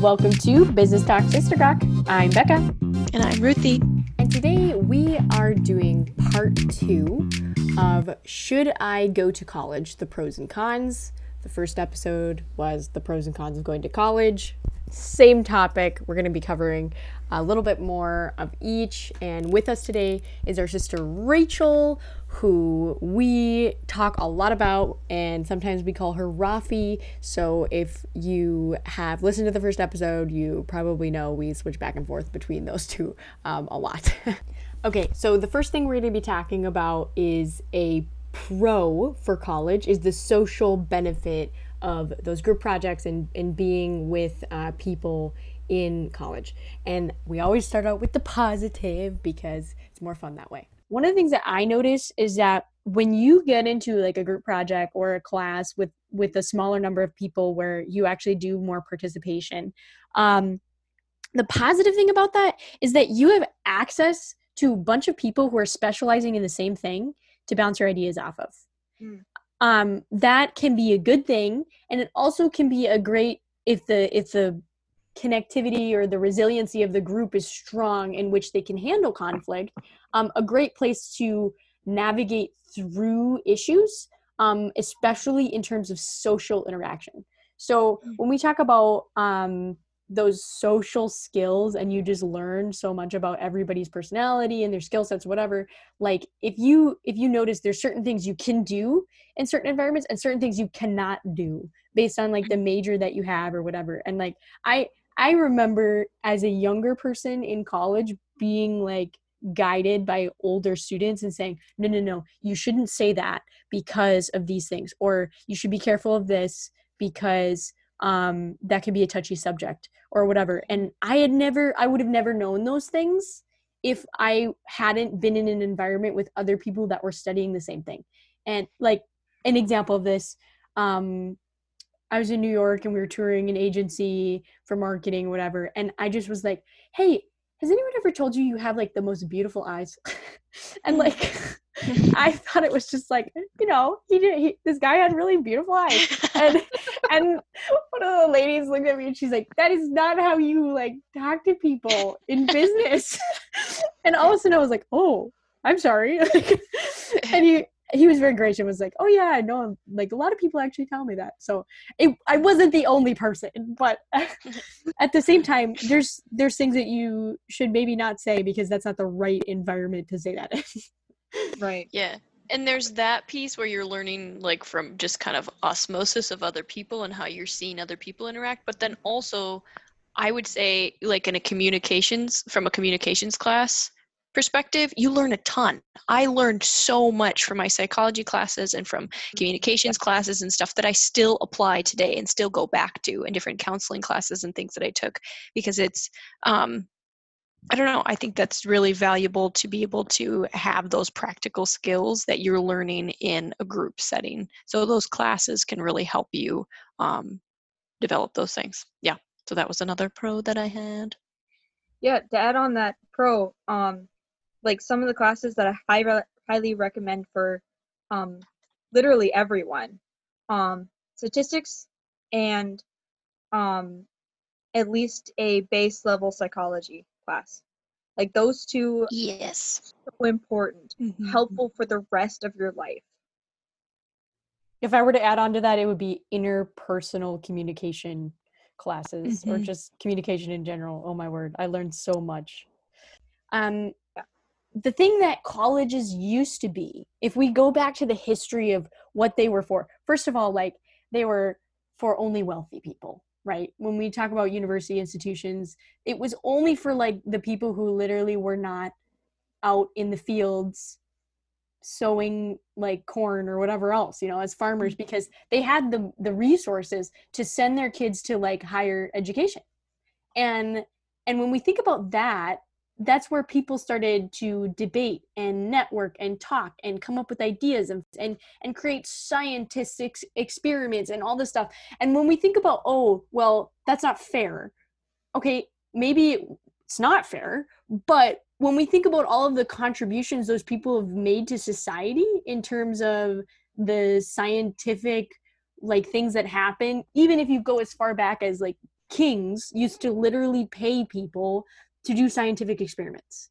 Welcome to Business Talk Sister Talk. I'm Becca. And I'm Ruthie. And today we are doing part two of Should I Go to College? The pros and cons. The first episode was the pros and cons of going to college. Same topic. We're going to be covering a little bit more of each. And with us today is our sister Rachel, who we talk a lot about, and sometimes we call her Rafi. So if you have listened to the first episode, you probably know we switch back and forth between those two um, a lot. okay, so the first thing we're going to be talking about is a pro for college, is the social benefit of those group projects and, and being with uh, people in college. And we always start out with the positive because it's more fun that way. One of the things that I notice is that when you get into like a group project or a class with with a smaller number of people where you actually do more participation, um, the positive thing about that is that you have access to a bunch of people who are specializing in the same thing to bounce your ideas off of. Mm. Um, that can be a good thing, and it also can be a great if the if the connectivity or the resiliency of the group is strong in which they can handle conflict um, a great place to navigate through issues um, especially in terms of social interaction so mm. when we talk about um, those social skills and you just learn so much about everybody's personality and their skill sets whatever like if you if you notice there's certain things you can do in certain environments and certain things you cannot do based on like the mm. major that you have or whatever and like i I remember as a younger person in college being like guided by older students and saying, no, no, no, you shouldn't say that because of these things, or you should be careful of this because um, that can be a touchy subject or whatever. And I had never, I would have never known those things if I hadn't been in an environment with other people that were studying the same thing. And like an example of this, um, I was in New York and we were touring an agency for marketing, whatever. And I just was like, hey, has anyone ever told you you have like the most beautiful eyes? and like, I thought it was just like, you know, he did, he, this guy had really beautiful eyes. And, and one of the ladies looked at me and she's like, that is not how you like talk to people in business. and all of a sudden I was like, oh, I'm sorry. and he, he was very gracious and was like oh yeah i know like a lot of people actually tell me that so it, i wasn't the only person but at the same time there's there's things that you should maybe not say because that's not the right environment to say that right. Yeah. And there's that piece where you're learning like from just kind of osmosis of other people and how you're seeing other people interact but then also i would say like in a communications from a communications class perspective, you learn a ton. I learned so much from my psychology classes and from communications classes and stuff that I still apply today and still go back to in different counseling classes and things that I took because it's um, I don't know. I think that's really valuable to be able to have those practical skills that you're learning in a group setting. So those classes can really help you um, develop those things. Yeah. So that was another pro that I had. Yeah. To add on that pro, um, like some of the classes that I high, highly recommend for um, literally everyone. Um, statistics and um, at least a base level psychology class. Like those two, yes, so important, mm-hmm. helpful for the rest of your life. If I were to add on to that, it would be interpersonal communication classes mm-hmm. or just communication in general. Oh my word, I learned so much. Um, the thing that colleges used to be, if we go back to the history of what they were for, first of all, like they were for only wealthy people, right? When we talk about university institutions, it was only for like the people who literally were not out in the fields sowing like corn or whatever else you know as farmers mm-hmm. because they had the the resources to send their kids to like higher education and and when we think about that that's where people started to debate and network and talk and come up with ideas and and, and create scientific experiments and all this stuff. And when we think about oh well that's not fair. Okay maybe it's not fair but when we think about all of the contributions those people have made to society in terms of the scientific like things that happen even if you go as far back as like kings used to literally pay people to do scientific experiments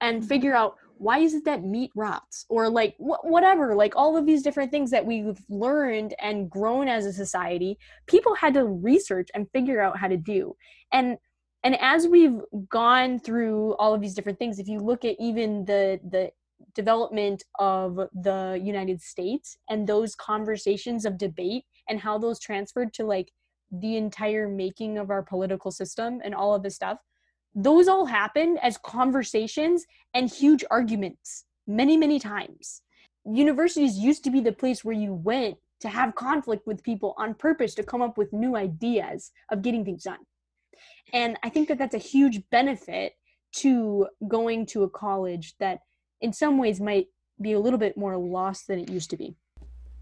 and mm-hmm. figure out why is it that meat rots or like wh- whatever like all of these different things that we've learned and grown as a society people had to research and figure out how to do and and as we've gone through all of these different things if you look at even the the development of the united states and those conversations of debate and how those transferred to like the entire making of our political system and all of this stuff those all happen as conversations and huge arguments many many times. Universities used to be the place where you went to have conflict with people on purpose to come up with new ideas of getting things done. And i think that that's a huge benefit to going to a college that in some ways might be a little bit more lost than it used to be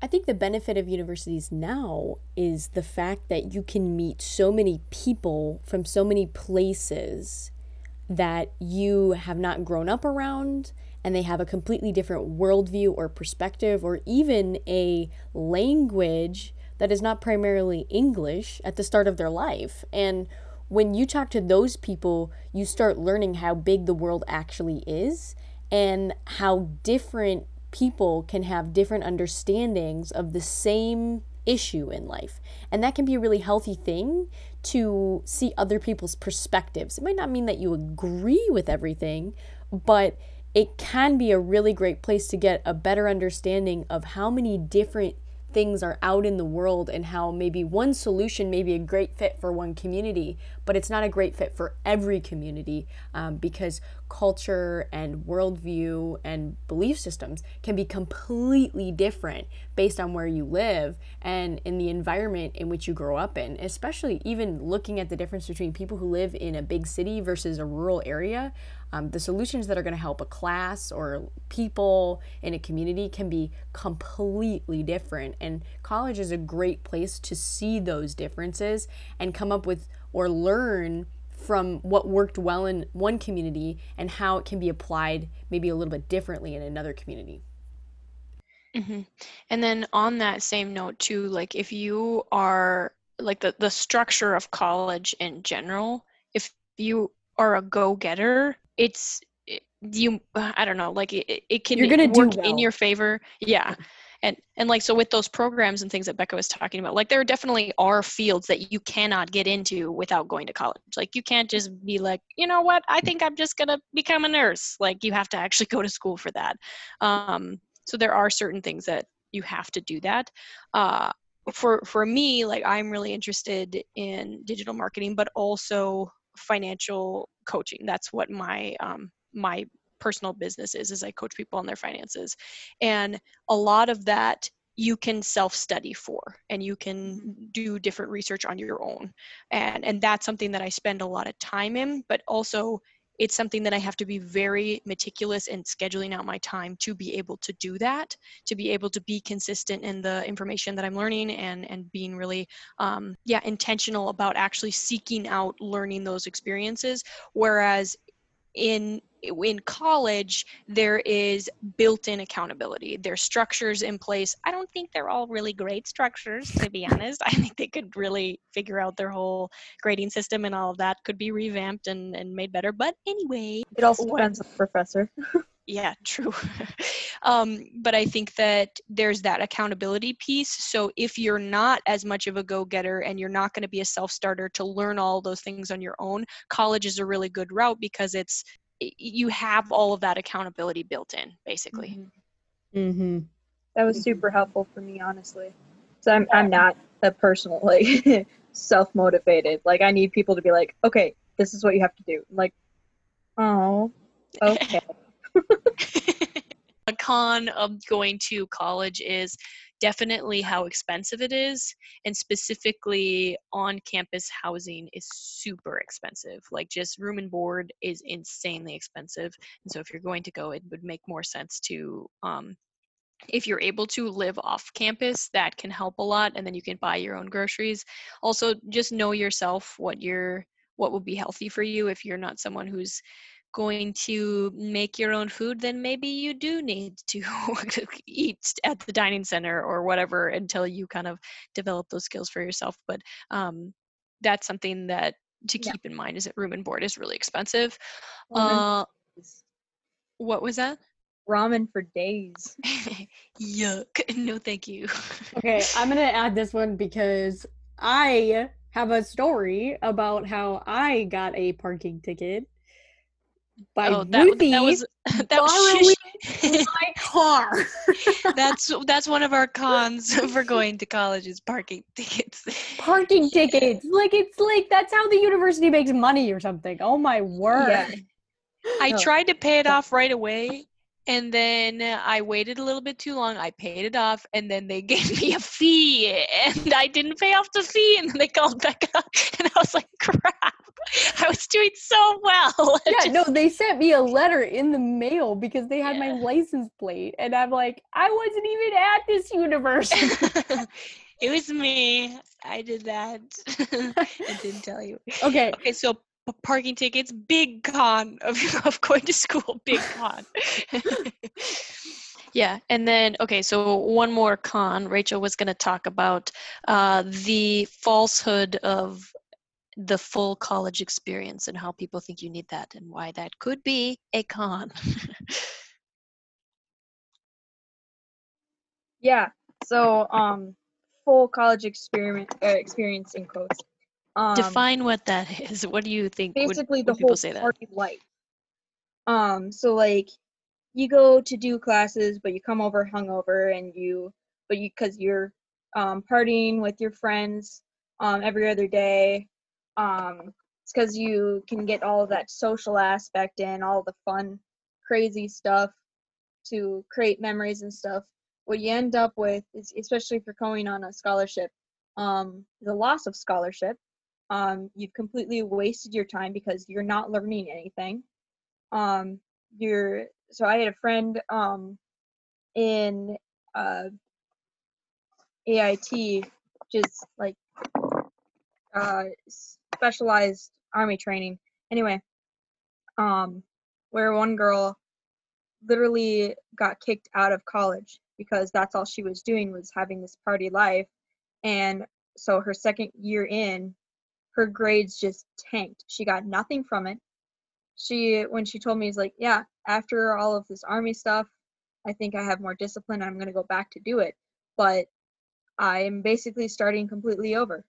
I think the benefit of universities now is the fact that you can meet so many people from so many places that you have not grown up around and they have a completely different worldview or perspective or even a language that is not primarily English at the start of their life. And when you talk to those people, you start learning how big the world actually is and how different people can have different understandings of the same issue in life. And that can be a really healthy thing to see other people's perspectives. It might not mean that you agree with everything, but it can be a really great place to get a better understanding of how many different things are out in the world and how maybe one solution may be a great fit for one community, but it's not a great fit for every community um, because culture and worldview and belief systems can be completely different based on where you live and in the environment in which you grow up in, especially even looking at the difference between people who live in a big city versus a rural area. Um, the solutions that are going to help a class or people in a community can be completely different. And college is a great place to see those differences and come up with or learn from what worked well in one community and how it can be applied maybe a little bit differently in another community. Mm-hmm. And then on that same note too, like if you are like the, the structure of college in general, if you are a go-getter, it's you I don't know, like it, it can You're gonna work well. in your favor. Yeah and and like so with those programs and things that becca was talking about like there definitely are fields that you cannot get into without going to college. Like you can't just be like you know what? I think i'm just to become a nurse. Like you have to actually go to school for that. Um, so there are certain things that you have to do that. Uh, for for me like i'm really interested in digital marketing but also financial coaching. That's what my um, my personal businesses as I coach people on their finances. And a lot of that you can self-study for and you can mm-hmm. do different research on your own. And and that's something that I spend a lot of time in, but also it's something that I have to be very meticulous in scheduling out my time to be able to do that, to be able to be consistent in the information that I'm learning and and being really um, yeah intentional about actually seeking out learning those experiences. Whereas in in college there is built-in accountability. There's structures in place. I don't think they're all really great structures to be honest. I think they could really figure out their whole grading system and all of that could be revamped and, and made better. But anyway it also depends on the professor yeah true. Um, but i think that there's that accountability piece. So if you're not as much of a go-getter and you're not going to be a self-starter to learn all those things on your own college is a really good route because it's you have all of that accountability built in basically. Mm-hmm. Mm-hmm. that was super helpful for me honestly. So i'm, I'm not a personal like self-motivated. Like i need people to be like okay this is what you have to do. I'm like oh okay a con of going to college is definitely how expensive it is and specifically on campus housing is super expensive. Like just room and board is insanely expensive and so if you're going to go it would make more sense to um, if you're able to live off campus that can help a lot and then you can buy your own groceries. Also just know yourself what you're what would be healthy for you if you're not someone who's going to make your own food, then maybe you do need to eat at the dining center or whatever until you kind of develop those skills for yourself. But um, that's something that to keep yeah. in mind is that room and board is really expensive. Uh, what was that? Ramen for days. Yuck. No, thank you. okay, I'm going to add this one because I have a story about how I got a parking ticket by oh, that, Ruthie that was that was my car. that's that's one of our cons for going to college is parking tickets. Parking tickets, like it's like that's how the university makes money or something. Oh my word! Yeah. I tried to pay it off right away, and then I waited a little bit too long. I paid it off, and then they gave me a fee, and I didn't pay off the fee, and then they called back up, and I was like, "Crap! I was doing so well." Yeah, Just... no, they sent me a letter in the mail because they had yeah. my license plate, and I'm like, I wasn't even at this university. it was me. I did that. I didn't tell you. Okay. Okay, so parking tickets big con of, of going to school big con. Yeah and then okay so one more con. Rachel was going to talk about uh, the falsehood of the full college experience and how people think you need that and why that could be a con. Yeah so um full college experience uh, experience in quotes um, Define what that is. What do you think? Basically, would, the whole say party that? life. Um, so like, you go to do classes, but you come over hungover, and you, but you because you're um, partying with your friends um, every other day. Um, it's because you can get all of that social aspect in, all the fun, crazy stuff to create memories and stuff. What you end up with is, especially if you're going on a scholarship, um, the loss of scholarship um, you've completely wasted your time because you're not learning anything. Um, you're so i had a friend um, in uh, AIT just like uh, specialized army training. Anyway um, where one girl literally got kicked out of college because that's all she was doing was having this party life. And so her second year in her grades just tanked. She got nothing from it. She when she told me, "Is like, yeah, after all of this army stuff, I think I have more discipline. I'm going to go back to do it." But I'm basically starting completely over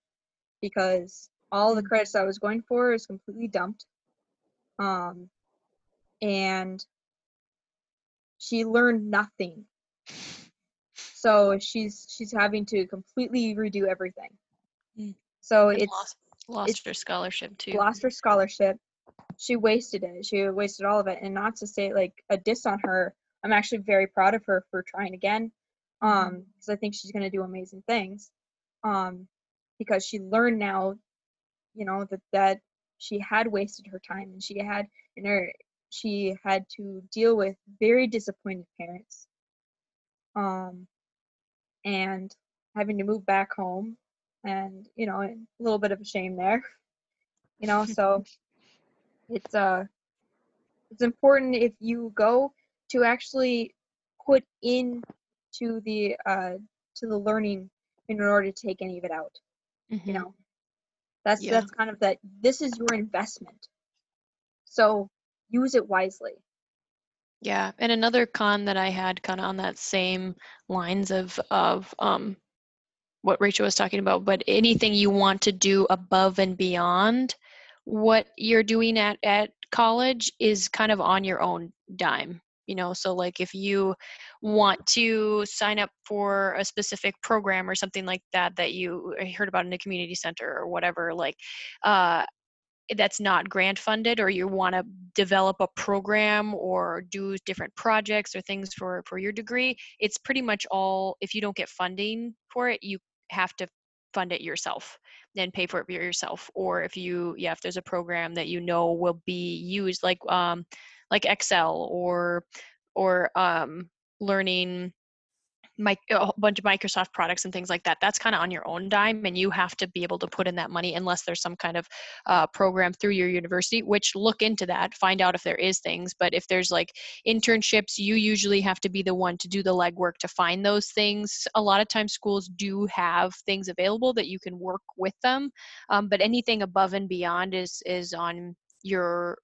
because all the mm. credits I was going for is completely dumped. Um, and she learned nothing. So she's she's having to completely redo everything. Mm. So it's lost Lost her scholarship too. Lost her scholarship. She wasted it. She wasted all of it. And not to say like a diss on her, I'm actually very proud of her for trying again. Um, because I think she's gonna do amazing things. Um, because she learned now, you know, that that she had wasted her time and she had in her she had to deal with very disappointed parents. Um, and having to move back home and you know a little bit of a shame there you know so it's uh it's important if you go to actually put in to the uh to the learning in order to take any of it out mm-hmm. you know that's yeah. that's kind of that this is your investment so use it wisely yeah and another con that i had kind of on that same lines of of um what Rachel was talking about, but anything you want to do above and beyond what you're doing at, at college is kind of on your own dime. You know, so like if you want to sign up for a specific program or something like that that you heard about in the community center or whatever, like uh, that's not grant funded or you want to develop a program or do different projects or things for for your degree it's pretty much all if you don't get funding for it you have to fund it yourself and pay for it yourself. Or if you yeah if there's a program that you know will be used like um like excel or or um learning my, a bunch of Microsoft products and things like that. That's kind of on your own dime, and you have to be able to put in that money unless there's some kind of uh, program through your university. Which look into that, find out if there is things. But if there's like internships, you usually have to be the one to do the legwork to find those things. A lot of times, schools do have things available that you can work with them, um, but anything above and beyond is is on your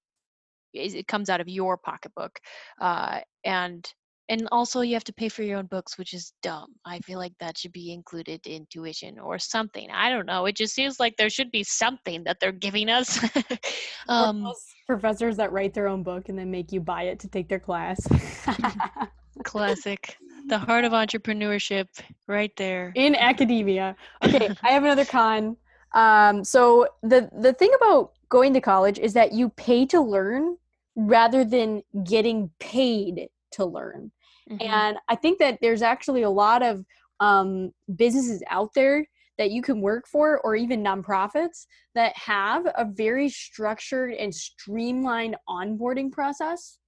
it comes out of your pocketbook uh, and and also you have to pay for your own books which is dumb. I feel like that should be included in tuition or something. I don't know. It just seems like there should be something that they're giving us. Um, professors that write their own book and then make you buy it to take their class. Classic. The heart of entrepreneurship right there. In academia. Okay i have another con. Um, so the the thing about going to college is that you pay to learn rather than getting paid to learn. Mm-hmm. And I think that there's actually a lot of um, businesses out there that you can work for, or even nonprofits that have a very structured and streamlined onboarding process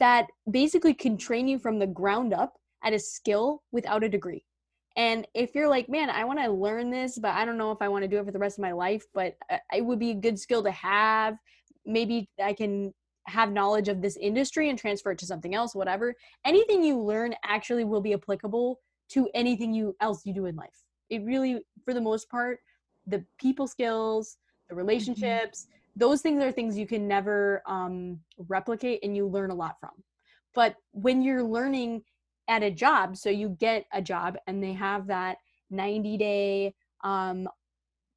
that basically can train you from the ground up at a skill without a degree. And if you're like, man, I want to learn this, but I don't know if I want to do it for the rest of my life, but uh, it would be a good skill to have. Maybe I can have knowledge of this industry and transfer it to something else whatever anything you learn actually will be applicable to anything you else you do in life it really for the most part the people skills the mm-hmm. relationships mm-hmm. those things are things you can never um, replicate and you learn a lot from but when you're learning at a job so you get a job and they have that 90 day um,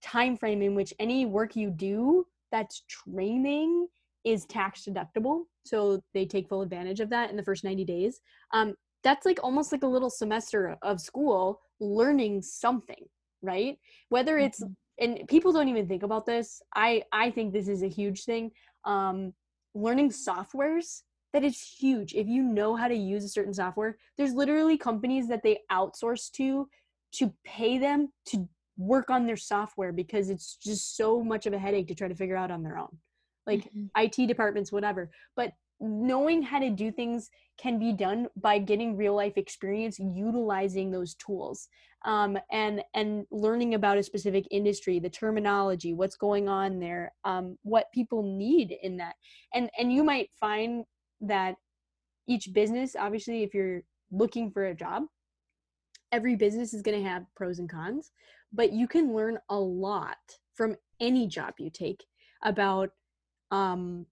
time frame in which any work you do that's training is tax deductible. So they take full advantage of that in the first 90 days. Um, that's like almost like a little semester of school learning something, right? Whether it's mm-hmm. and people don't even think about this. I I think this is a huge thing. Um, learning softwares that is huge. If you know how to use a certain software, there's literally companies that they outsource to to pay them to work on their software because it's just so much of a headache to try to figure out on their own like mm-hmm. IT departments, whatever. But knowing how to do things can be done by getting real life experience utilizing those tools um, and and learning about a specific industry the terminology what's going on there um, what people need in that and and you might find that each business obviously if you're looking for a job every business is going to have pros and cons but you can learn a lot from any job you take about um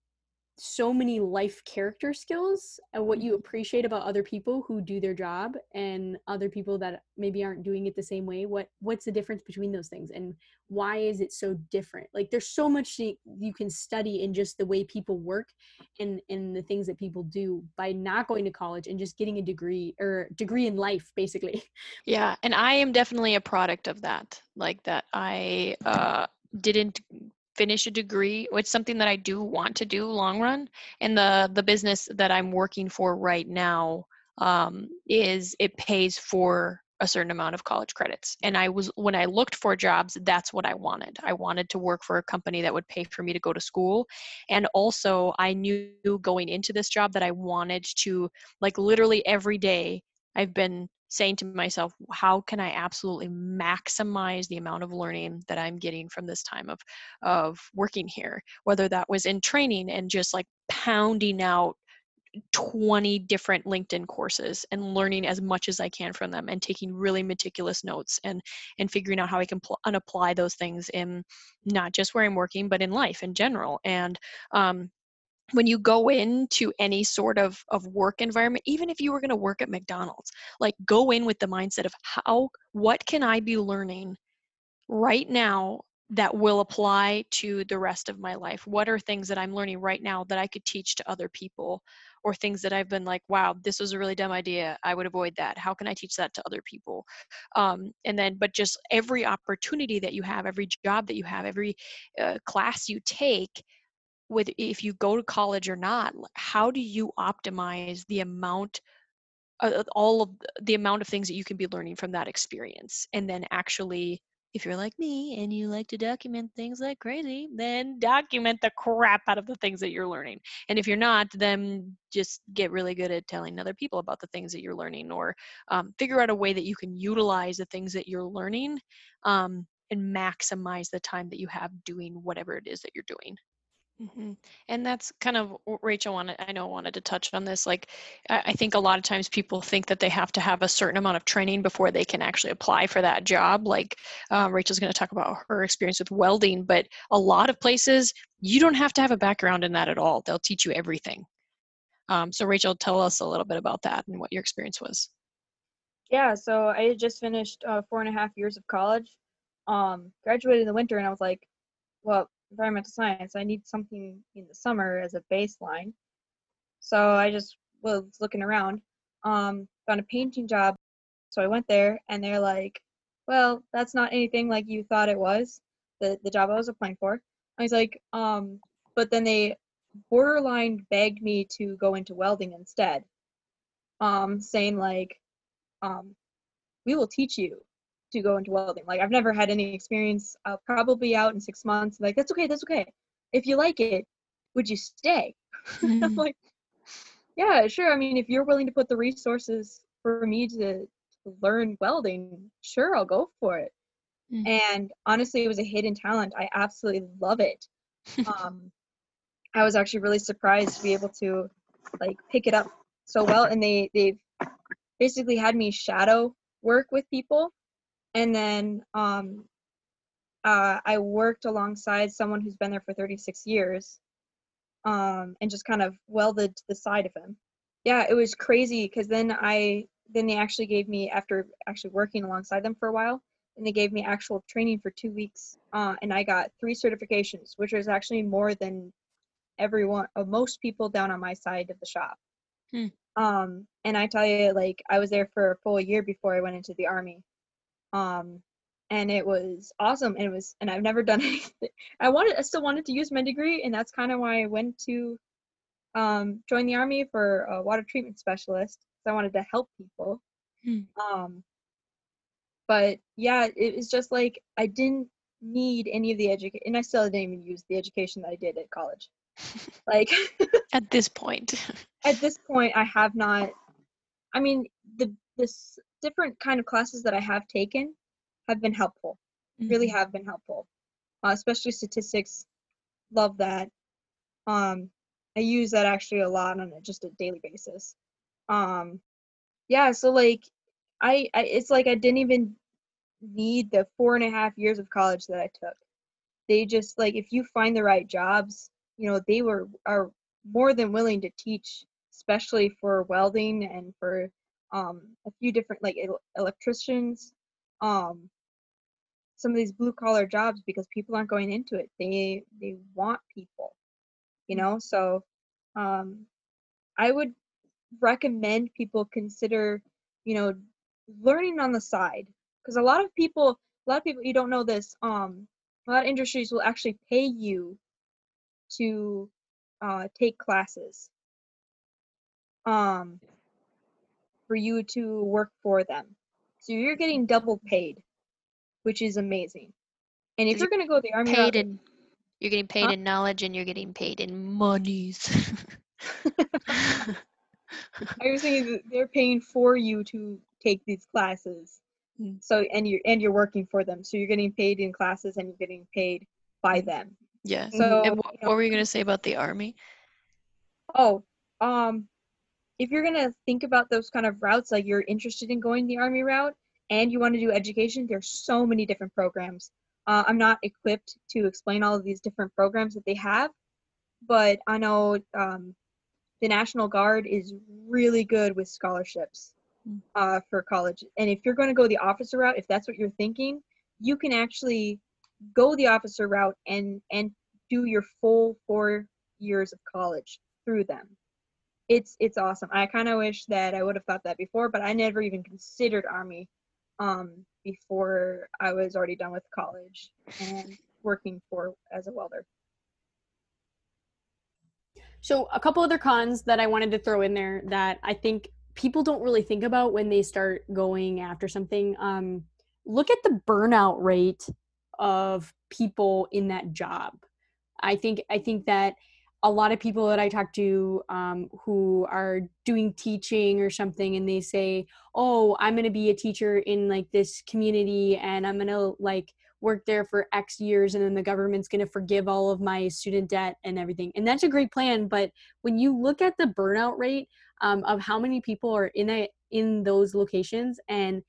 so many life character skills and what you mm-hmm. appreciate about other people who do their job and other people that maybe aren't doing it the same way what what's the difference between those things and why is it so different like there's so much you can study in just the way people work and and the things that people do by not going to college and just getting a degree or degree in life basically yeah and i am definitely a product of that like that i uh didn't finish a degree it's something that i do want to do long run and the the business that i'm working for right now um, is it pays for a certain amount of college credits. And i was when i looked for jobs that's what i wanted. I wanted to work for a company that would pay for me to go to school. And also i knew going into this job that i wanted to like literally every day i've been saying to myself how can i absolutely maximize the amount of learning that i'm getting from this time of of working here? Whether that was in training and just like pounding out 20 different linkedin courses and learning as much as i can from them and taking really meticulous notes and and figuring out how i can pl- and apply those things in not just where i'm working but in life in general. And um, when you go into any sort of, of work environment even if you were going to work at mcdonald's like go in with the mindset of how what can i be learning right now that will apply to the rest of my life? What are things that i'm learning right now that i could teach to other people or things that i've been like wow this was a really dumb idea. I would avoid that. How can i teach that to other people? Um, and then but just every opportunity that you have every job that you have every uh, class you take with if you go to college or not how do you optimize the amount uh, all of the amount of things that you can be learning from that experience and then actually if you're like me and you like to document things like crazy, then document the crap out of the things that you're learning. And if you're not, then just get really good at telling other people about the things that you're learning or um, figure out a way that you can utilize the things that you're learning um, and maximize the time that you have doing whatever it is that you're doing. Mm-hmm. And that's kind of Rachel wanted. I know wanted to touch on this. Like, I think a lot of times people think that they have to have a certain amount of training before they can actually apply for that job. Like, um, Rachel's going to talk about her experience with welding, but a lot of places you don't have to have a background in that at all. They'll teach you everything. Um, so, Rachel, tell us a little bit about that and what your experience was. Yeah, so I just finished uh, four and a half years of college. Um, graduated in the winter, and I was like, well environmental science, I need something in the summer as a baseline. So I just was looking around, um, found a painting job. So I went there and they're like, well, that's not anything like you thought it was, the, the job I was applying for. I was like, um, but then they borderline begged me to go into welding instead, um, saying like, um, we will teach you to go into welding. Like I've never had any experience. I'll probably out in six months. Like that's okay. That's okay. If you like it, would you stay? Mm-hmm. I'm like, yeah, sure. I mean, if you're willing to put the resources for me to, to learn welding, sure, I'll go for it. Mm-hmm. And honestly, it was a hidden talent. I absolutely love it. um, I was actually really surprised to be able to like pick it up so well. And they they've basically had me shadow work with people and then um, uh, I worked alongside someone who's been there for 36 years um, and just kind of welded to the side of him. Yeah, it was crazy because then I then they actually gave me after actually working alongside them for a while, and they gave me actual training for two weeks, uh, and I got three certifications, which was actually more than everyone, uh, most people down on my side of the shop. Hmm. Um, and I tell you, like I was there for a full year before I went into the army, um, and it was awesome. And it was, and I've never done anything. I wanted, I still wanted to use my degree, and that's kind of why I went to um, join the army for a water treatment specialist. So I wanted to help people. Hmm. Um, but yeah, it was just like I didn't need any of the education, and I still didn't even use the education that I did at college. like at this point, at this point, I have not. I mean, the this different kind of classes that I have taken have been helpful. Mm-hmm. Really have been helpful. Uh, especially statistics. Love that. Um, I use that actually a lot on a, just a daily basis. Um, yeah, so like I, I it's like I didn't even need the four and a half years of college that I took. They just like if you find the right jobs, you know, they were are more than willing to teach, especially for welding and for um, a few different like el- electricians, um, some of these blue collar jobs because people aren't going into it. They they want people, you know. So um, I would recommend people consider, you know, learning on the side because a lot of people, a lot of people, you don't know this. Um, a lot of industries will actually pay you to uh, take classes. Um, for you to work for them. So you're getting double paid, which is amazing. And if you're going to go the army paid route, in, you're getting paid huh? in knowledge and you're getting paid in monies. I was saying they're paying for you to take these classes. Mm. So and you're and you're working for them. So you're getting paid in classes and you're getting paid by them. Yeah. So and what, you know, what were you gonna say about the army? Oh, um, if you're going to think about those kind of routes, like you're interested in going the Army route and you want to do education, there's so many different programs. Uh, I'm not equipped to explain all of these different programs that they have, but I know um, the National Guard is really good with scholarships hmm. uh, for college. And if you're going to go the officer route, if that's what you're thinking, you can actually go the officer route and and do your full four years of college through them it's it's awesome. I kind of wish that I would have thought that before, but I never even considered army um, before I was already done with college and working for as a welder. So a couple other cons that I wanted to throw in there that I think people don't really think about when they start going after something. Um, look at the burnout rate of people in that job. I think I think that a lot of people that I talk to um, who are doing teaching or something, and they say, "Oh, I'm going to be a teacher in like this community, and I'm going to like work there for X years, and then the government's going to forgive all of my student debt and everything." And that's a great plan, but when you look at the burnout rate um, of how many people are in a in those locations, and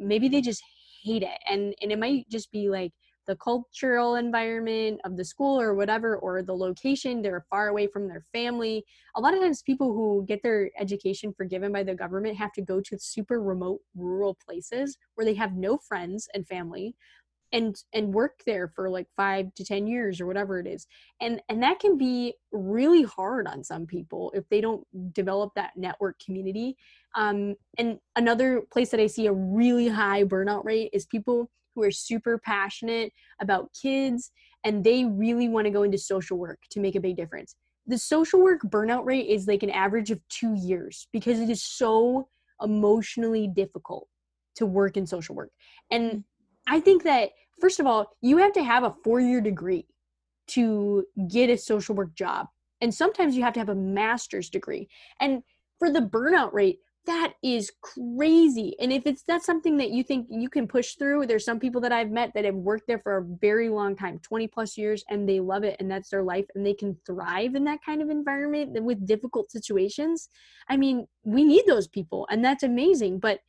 maybe they just hate it, and and it might just be like the cultural environment of the school or whatever or the location they're far away from their family. A lot of times people who get their education forgiven by the government have to go to super remote rural places where they have no friends and family and and work there for like 5 to 10 years or whatever it is. And and that can be really hard on some people if they don't develop that network community. Um, and another place that i see a really high burnout rate is people who are super passionate about kids and they really want to go into social work to make a big difference. The social work burnout rate is like an average of two years because it is so emotionally difficult to work in social work. And mm. I think that, first of all, you have to have a four year degree to get a social work job. And sometimes you have to have a master's degree. And for the burnout rate, that is crazy and if it's that's something that you think you can push through there's some people that i've met that have worked there for a very long time 20 plus years and they love it and that's their life and they can thrive in that kind of environment with difficult situations. I mean we need those people and that's amazing but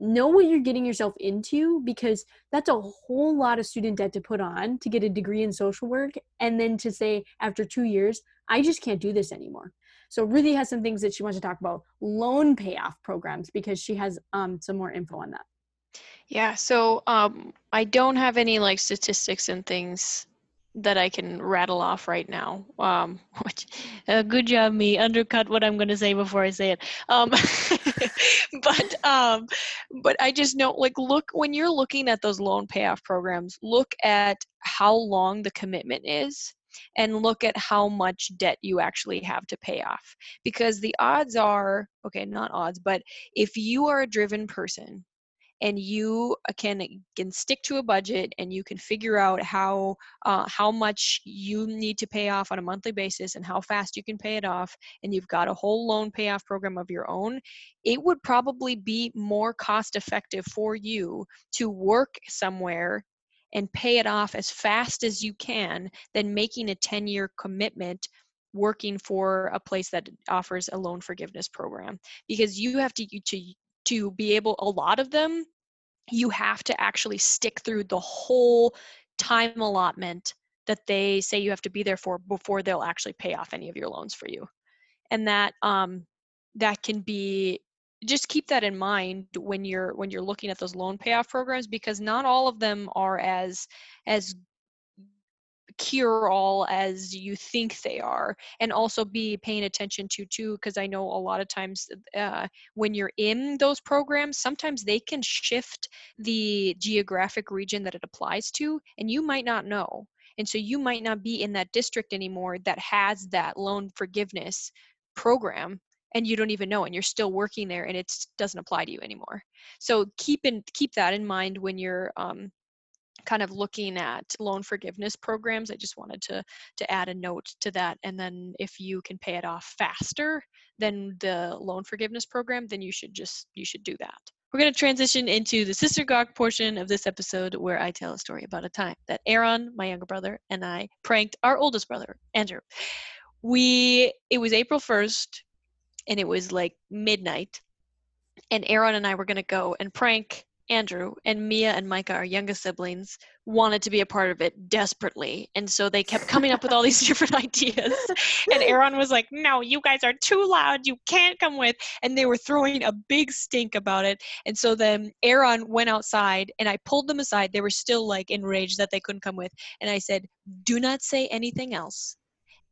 know what you're getting yourself into because that's a whole lot of student debt to put on to get a degree in social work and then to say after two years i just can't do this anymore so Ruthie has some things that she wants to talk about loan payoff programs because she has um, some more info on that. Yeah, so um, I don't have any like statistics and things that I can rattle off right now. Um, which, uh, good job, me. Undercut what I'm going to say before I say it. Um, but um, but I just know, like, look when you're looking at those loan payoff programs, look at how long the commitment is and look at how much debt you actually have to pay off. Because the odds are okay, not odds, but if you are a driven person and you uh, can can stick to a budget and you can figure out how uh, how much you need to pay off on a monthly basis and how fast you can pay it off and you've got a whole loan payoff program of your own it would probably be more cost effective for you to work somewhere and pay it off as fast as you can than making a 10 year commitment working for a place that offers a loan forgiveness program. Because you have to to to be able a lot of them you have to actually stick through the whole time allotment that they say you have to be there for before they'll actually pay off any of your loans for you. And that um that can be just keep that in mind when you're when you're looking at those loan payoff programs because not all of them are as as cure all as you think they are. And also be paying attention to too because i know a lot of times uh, when you're in those programs sometimes they can shift the geographic region that it applies to and you might not know. And so you might not be in that district anymore that has that loan forgiveness program and you don't even know and you're still working there and it doesn't apply to you anymore. So keep in keep that in mind when you're um, kind of looking at loan forgiveness programs. I just wanted to to add a note to that and then if you can pay it off faster than the loan forgiveness program then you should just you should do that. We're going to transition into the sister gawk portion of this episode where i tell a story about a time that aaron my younger brother and i pranked our oldest brother andrew. We it was april 1st and it was like midnight and aaron and i were going to go and prank andrew and mia and micah our youngest siblings wanted to be a part of it desperately and so they kept coming up with all these different ideas and aaron was like no you guys are too loud you can't come with and they were throwing a big stink about it and so then aaron went outside and i pulled them aside they were still like enraged that they couldn't come with and i said do not say anything else.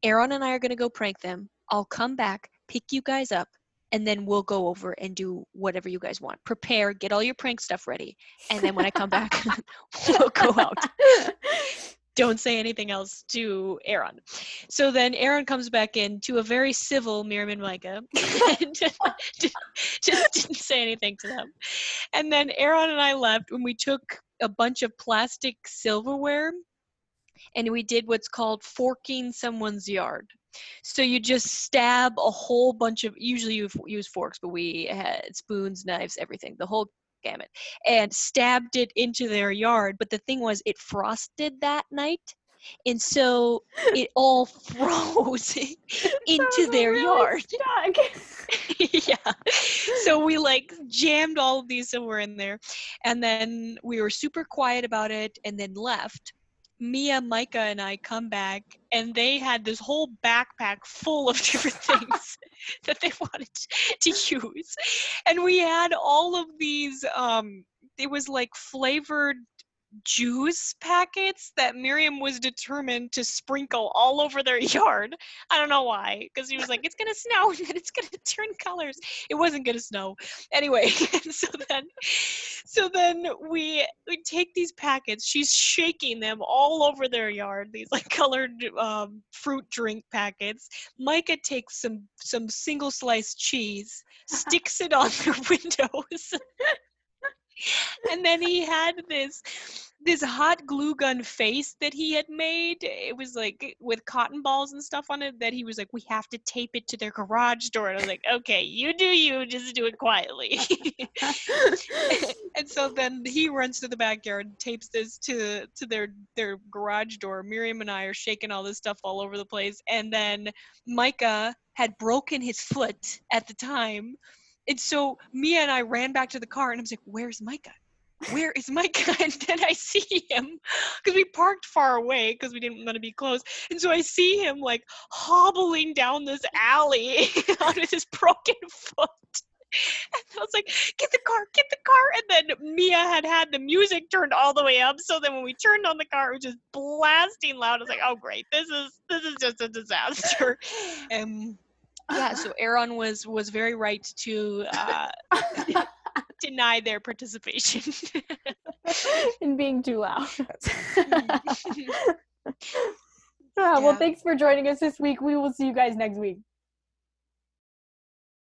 Aaron and i are going to go prank them. I'll come back pick you guys up and then we'll go over and do whatever you guys want. Prepare, get all your prank stuff ready, and then when I come back, we'll go out. don't say anything else to Aaron. So then Aaron comes back in to a very civil Miriam and Micah and just didn't say anything to them. And then Aaron and I left when we took a bunch of plastic silverware and we did what's called forking someone's yard. So you just stab a whole bunch of, usually you use forks, but we had spoons, knives, everything, the whole gamut, and stabbed it into their yard. But the thing was, it frosted that night. And so it all froze into their really yard. yeah. So we like jammed all of these somewhere in there. And then we were super quiet about it and then left. Mia, Micah, and I come back, and they had this whole backpack full of different things that they wanted to use. And we had all of these, um, it was like flavored juice packets that Miriam was determined to sprinkle all over their yard. I don't know why, because he was like, it's gonna snow and then it's gonna turn colors. It wasn't gonna snow. Anyway, so then so then we we take these packets, she's shaking them all over their yard, these like colored um, fruit drink packets. Micah takes some some single sliced cheese, sticks it on their windows and then he had this this hot glue gun face that he had made. It was like with cotton balls and stuff on it that he was like, we have to tape it to their garage door. And I was like, okay, you do you, just do it quietly. and so then he runs to the backyard, tapes this to to their their garage door. Miriam and I are shaking all this stuff all over the place. And then Micah had broken his foot at the time and so Mia and I ran back to the car and I was like, where's Micah? Where is Micah? And then I see him because we parked far away because we didn't want to be close. And so I see him like hobbling down this alley on his broken foot. And I was like, get the car, get the car. And then Mia had had the music turned all the way up. So then when we turned on the car, it was just blasting loud. I was like, oh great, this is this is just a disaster. And um, yeah so aaron was was very right to uh, deny their participation. In being too loud. Yeah. well thanks for joining us this week. We will see you guys next week